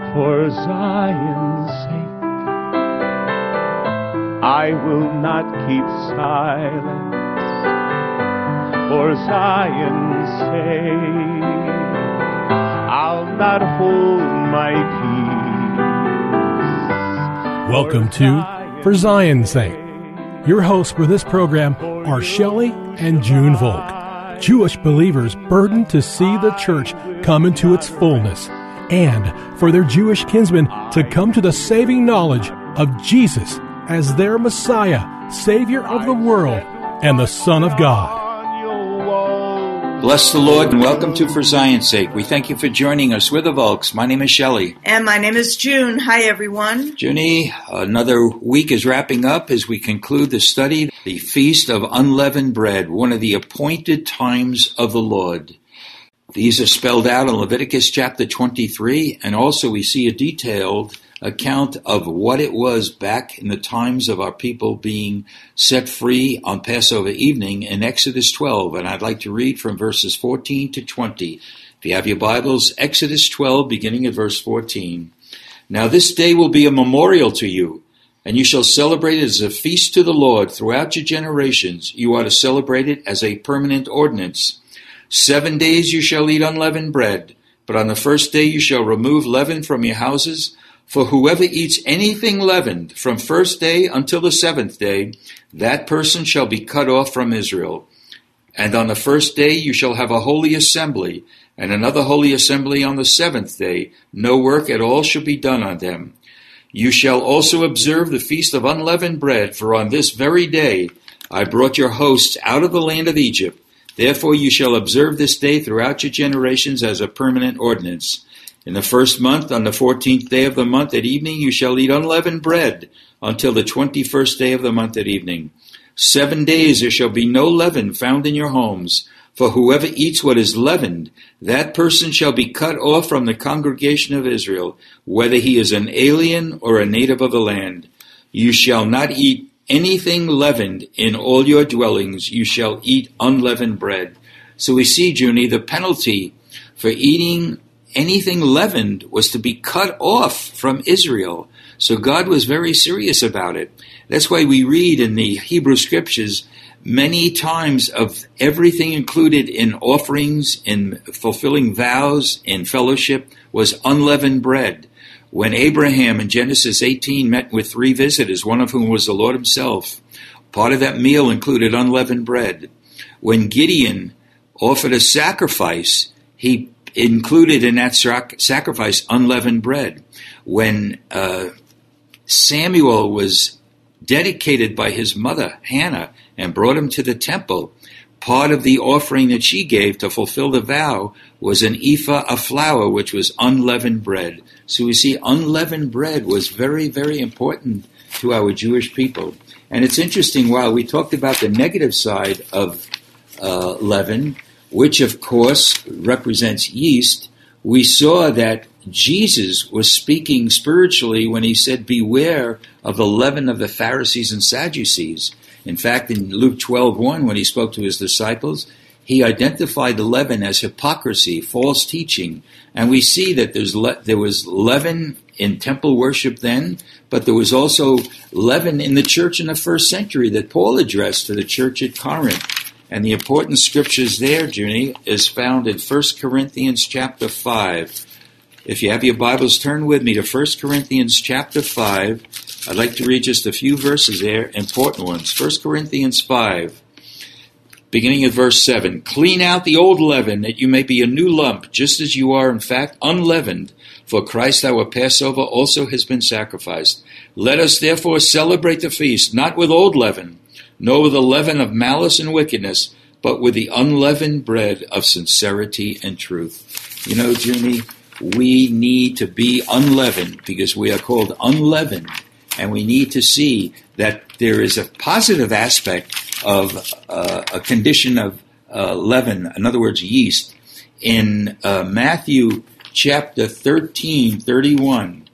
For Zion's sake, I will not keep silent. For Zion's sake, I'll not hold my peace. Welcome to For Zion's Sake. Your hosts for this program are Shelley and June Volk, Jewish believers burdened to see the church come into its fullness and for their Jewish kinsmen to come to the saving knowledge of Jesus as their Messiah, Savior of the world, and the Son of God. Bless the Lord and welcome to For Zion's Sake. We thank you for joining us. We're the Volks. My name is Shelley. And my name is June. Hi, everyone. Junie, another week is wrapping up as we conclude the study, the Feast of Unleavened Bread, one of the appointed times of the Lord. These are spelled out in Leviticus chapter 23, and also we see a detailed account of what it was back in the times of our people being set free on Passover evening in Exodus 12. And I'd like to read from verses 14 to 20. If you have your Bibles, Exodus 12, beginning at verse 14. Now this day will be a memorial to you, and you shall celebrate it as a feast to the Lord throughout your generations. You are to celebrate it as a permanent ordinance. Seven days you shall eat unleavened bread, but on the first day you shall remove leaven from your houses. For whoever eats anything leavened from first day until the seventh day, that person shall be cut off from Israel. And on the first day you shall have a holy assembly, and another holy assembly on the seventh day. No work at all shall be done on them. You shall also observe the feast of unleavened bread, for on this very day I brought your hosts out of the land of Egypt. Therefore you shall observe this day throughout your generations as a permanent ordinance. In the first month, on the fourteenth day of the month at evening, you shall eat unleavened bread until the twenty first day of the month at evening. Seven days there shall be no leaven found in your homes. For whoever eats what is leavened, that person shall be cut off from the congregation of Israel, whether he is an alien or a native of the land. You shall not eat anything leavened in all your dwellings. You shall eat unleavened bread. So we see, Junie, the penalty for eating anything leavened was to be cut off from Israel. So God was very serious about it. That's why we read in the Hebrew scriptures many times of everything included in offerings, in fulfilling vows, in fellowship was unleavened bread. When Abraham in Genesis 18 met with three visitors, one of whom was the Lord himself, part of that meal included unleavened bread. When Gideon offered a sacrifice, he included in that sacrifice unleavened bread. When uh, Samuel was dedicated by his mother, Hannah, and brought him to the temple, part of the offering that she gave to fulfill the vow was an ephah of flour, which was unleavened bread. So we see unleavened bread was very, very important to our Jewish people. And it's interesting, while we talked about the negative side of uh, leaven, which of course represents yeast, we saw that Jesus was speaking spiritually when he said, Beware of the leaven of the Pharisees and Sadducees. In fact, in Luke 12:1, when he spoke to his disciples, he identified the leaven as hypocrisy, false teaching. And we see that there's le- there was leaven in temple worship then, but there was also leaven in the church in the first century that Paul addressed to the church at Corinth. And the important scriptures there, Junie, is found in 1 Corinthians chapter 5. If you have your Bibles, turn with me to 1 Corinthians chapter 5. I'd like to read just a few verses there, important ones. 1 Corinthians 5, beginning at verse 7. Clean out the old leaven, that you may be a new lump, just as you are, in fact, unleavened. For Christ our Passover also has been sacrificed. Let us therefore celebrate the feast, not with old leaven nor with the leaven of malice and wickedness, but with the unleavened bread of sincerity and truth. You know, Junie, we need to be unleavened because we are called unleavened. And we need to see that there is a positive aspect of uh, a condition of uh, leaven, in other words, yeast. In uh, Matthew chapter 13, 31,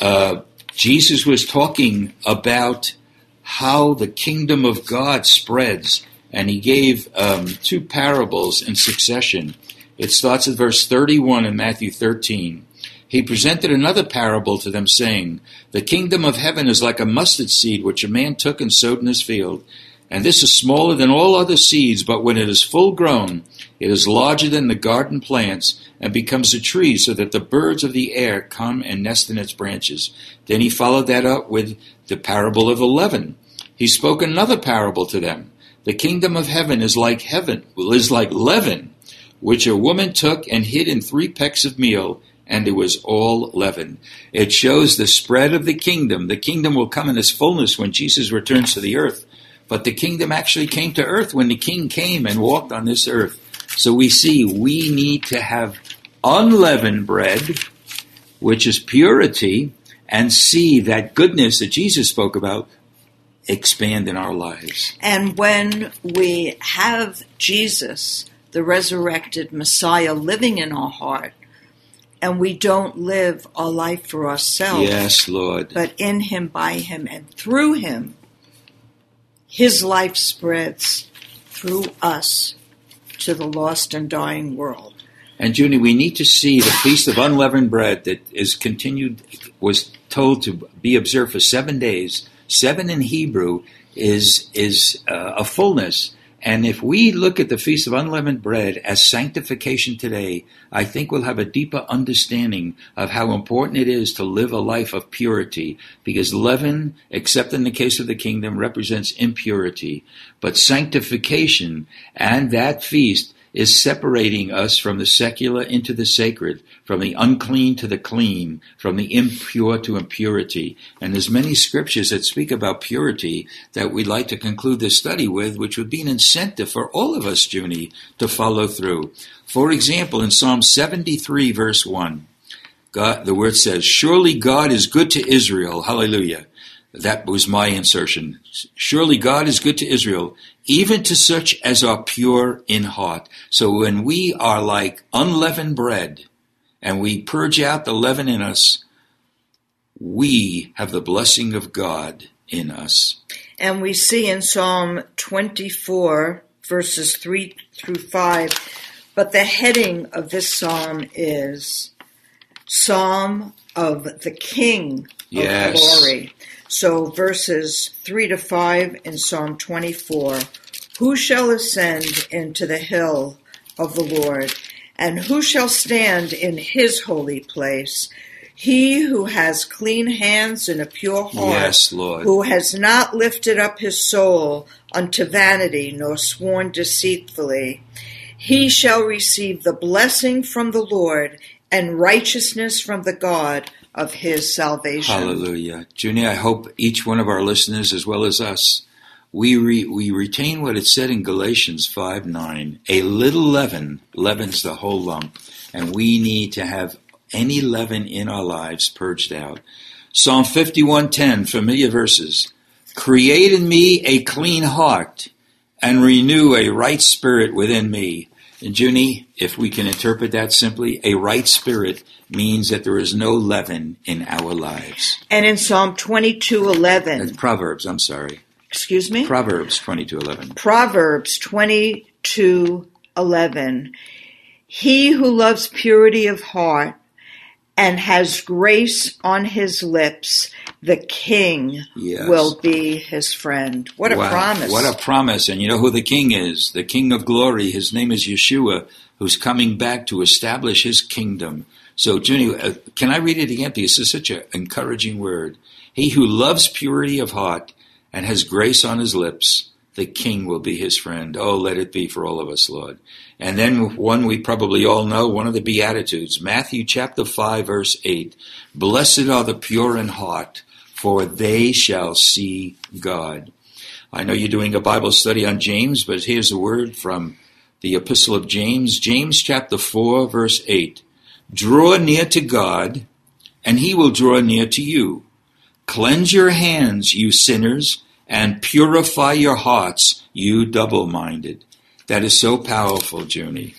uh, Jesus was talking about how the kingdom of God spreads, and he gave um, two parables in succession. It starts at verse 31 in Matthew 13. He presented another parable to them, saying, The kingdom of heaven is like a mustard seed which a man took and sowed in his field. And this is smaller than all other seeds, but when it is full grown, it is larger than the garden plants and becomes a tree so that the birds of the air come and nest in its branches. Then he followed that up with the parable of the leaven. He spoke another parable to them. The kingdom of heaven is like heaven, is like leaven, which a woman took and hid in three pecks of meal, and it was all leaven. It shows the spread of the kingdom. The kingdom will come in its fullness when Jesus returns to the earth. But the kingdom actually came to earth when the king came and walked on this earth. So we see we need to have unleavened bread, which is purity, and see that goodness that Jesus spoke about expand in our lives. And when we have Jesus, the resurrected Messiah, living in our heart, and we don't live our life for ourselves, Yes, Lord. but in Him, by Him, and through Him, His life spreads through us to the lost and dying world. And Junie, we need to see the feast of unleavened bread that is continued was told to be observed for seven days. Seven in Hebrew is is uh, a fullness. And if we look at the feast of unleavened bread as sanctification today, I think we'll have a deeper understanding of how important it is to live a life of purity. Because leaven, except in the case of the kingdom, represents impurity. But sanctification and that feast is separating us from the secular into the sacred, from the unclean to the clean, from the impure to impurity. And there's many scriptures that speak about purity that we'd like to conclude this study with, which would be an incentive for all of us, Junie, to follow through. For example, in Psalm 73 verse 1, God, the word says, Surely God is good to Israel. Hallelujah. That was my insertion. Surely God is good to Israel, even to such as are pure in heart. So when we are like unleavened bread and we purge out the leaven in us, we have the blessing of God in us. And we see in Psalm 24, verses 3 through 5, but the heading of this psalm is Psalm of the King of Yes. Glory. So verses 3 to 5 in Psalm 24 Who shall ascend into the hill of the Lord? And who shall stand in his holy place? He who has clean hands and a pure heart Yes, Lord. who has not lifted up his soul unto vanity, nor sworn deceitfully, he shall receive the blessing from the Lord and righteousness from the God of his salvation. Hallelujah. Junie, I hope each one of our listeners, as well as us, we, re, we retain what it said in Galatians 5 9. A little leaven leavens the whole lump, and we need to have any leaven in our lives purged out. Psalm 51:10, familiar verses. Create in me a clean heart and renew a right spirit within me. And Junie, if we can interpret that simply, a right spirit means that there is no leaven in our lives. And in Psalm 22:11, That's Proverbs, I'm sorry. excuse me? Proverbs 22:11. Proverbs 22:11 He who loves purity of heart and has grace on his lips the king Yes. will be his friend what a Wow, promise What a promise. And you know who the king is? The king of glory. His name is Yeshua, who's coming back to establish his kingdom. So, Junie, uh, can I read it again? Because this is such an encouraging word. He who loves purity of heart and has grace on his lips, the king will be his friend. Oh, let it be for all of us, Lord. And then one we probably all know, one of the Beatitudes, Matthew chapter 5, verse 8. Blessed are the pure in heart, for they shall see God. I know you're doing a Bible study on James, but here's a word from the Epistle of James, James chapter 4, verse 8. Draw near to God, and he will draw near to you. Cleanse your hands, you sinners, and purify your hearts, you double minded. That is so powerful, Junie.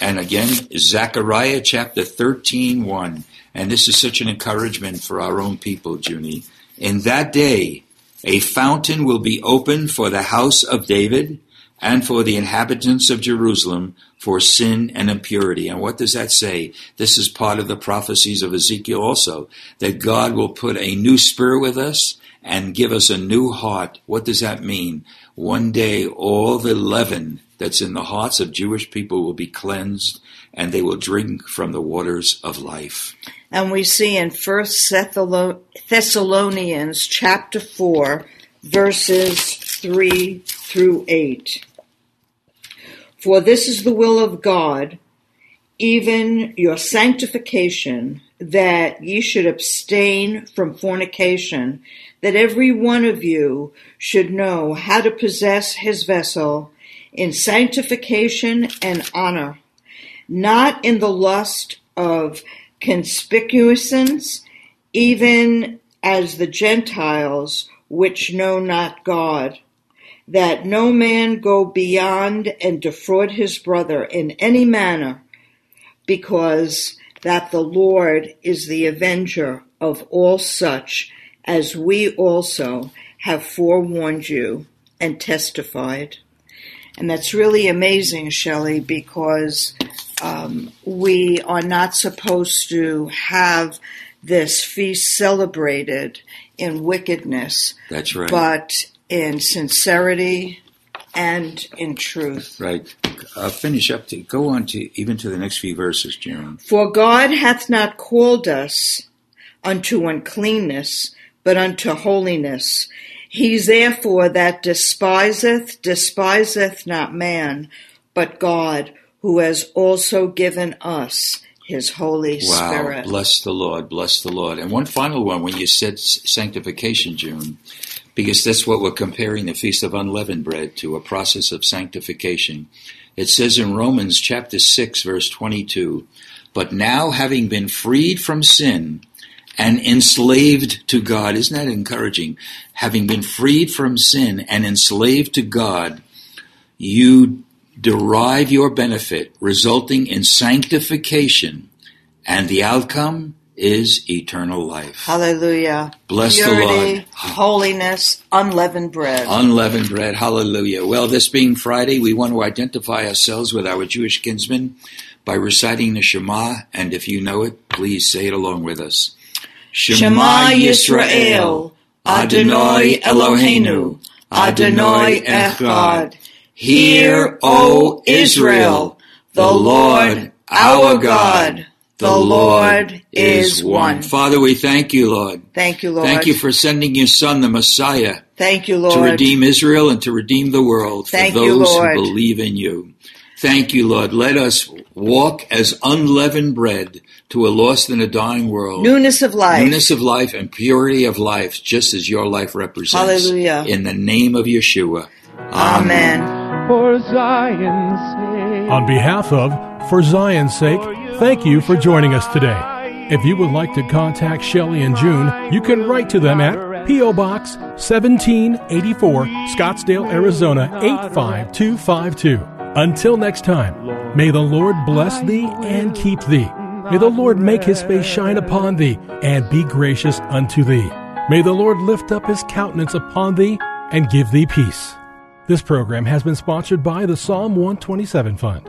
And again, Zechariah chapter 13, 1. And this is such an encouragement for our own people, Junie. In that day, a fountain will be opened for the house of David and for the inhabitants of Jerusalem for sin and impurity. And what does that say? This is part of the prophecies of Ezekiel also, that God will put a new spirit with us and give us a new heart. What does that mean? One day all the leaven that's in the hearts of Jewish people will be cleansed and they will drink from the waters of life. And we see in First Thessalonians chapter 4 verses 3 through 8. For this is the will of God, even your sanctification, that ye should abstain from fornication, that every one of you should know how to possess his vessel in sanctification and honor, not in the lust of concupiscence, even as the Gentiles which know not God that no man go beyond and defraud his brother in any manner, because that the Lord is the avenger of all such, as we also have forewarned you and testified. And that's really amazing, Shelley, because um, we are not supposed to have this feast celebrated in wickedness. That's right. But in sincerity and in truth. Right. I'll finish up to go on to even to the next few verses, Jerome. For God hath not called us unto uncleanness, but unto holiness. He therefore that despiseth, despiseth not man, but God, who has also given us his Holy wow. Spirit. Bless the Lord, bless the Lord. And one final one, when you said sanctification, June, because that's what we're comparing the Feast of Unleavened Bread to a process of sanctification. It says in Romans chapter 6, verse 22, But now having been freed from sin and enslaved to God, isn't that encouraging? Having been freed from sin and enslaved to God, you derive your benefit, resulting in sanctification, and the outcome is eternal life. Hallelujah. Bless Purity, the Lord. Holiness, unleavened bread. Unleavened bread. Hallelujah. Well, this being Friday, we want to identify ourselves with our Jewish kinsmen by reciting the Shema, and if you know it, please say it along with us. Shema Yisrael, Adonai Eloheinu, Adonai Echad. Hear, O Israel, the Lord our God the Lord is one. Father, we thank you, Lord. Thank you, Lord. Thank you for sending your Son, the Messiah. Thank you, Lord. To redeem Israel and to redeem the world for Thank those you, who believe in you. Thank you, Lord. Let us walk as unleavened bread to a lost and a dying world. Newness of life. Newness of life and purity of life, just as your life represents. Hallelujah. In the name of Yeshua. Amen. For Zion's sake. On behalf of For Zion's Sake, thank you for joining us today. If you would like to contact Shelley and June, you can write to them at P.O. Box 1784, Scottsdale, Arizona 85252. Until next time, may the Lord bless thee and keep thee. May the Lord make his face shine upon thee and be gracious unto thee. May the Lord lift up his countenance upon thee and give thee peace. This program has been sponsored by the Psalm 127 Fund.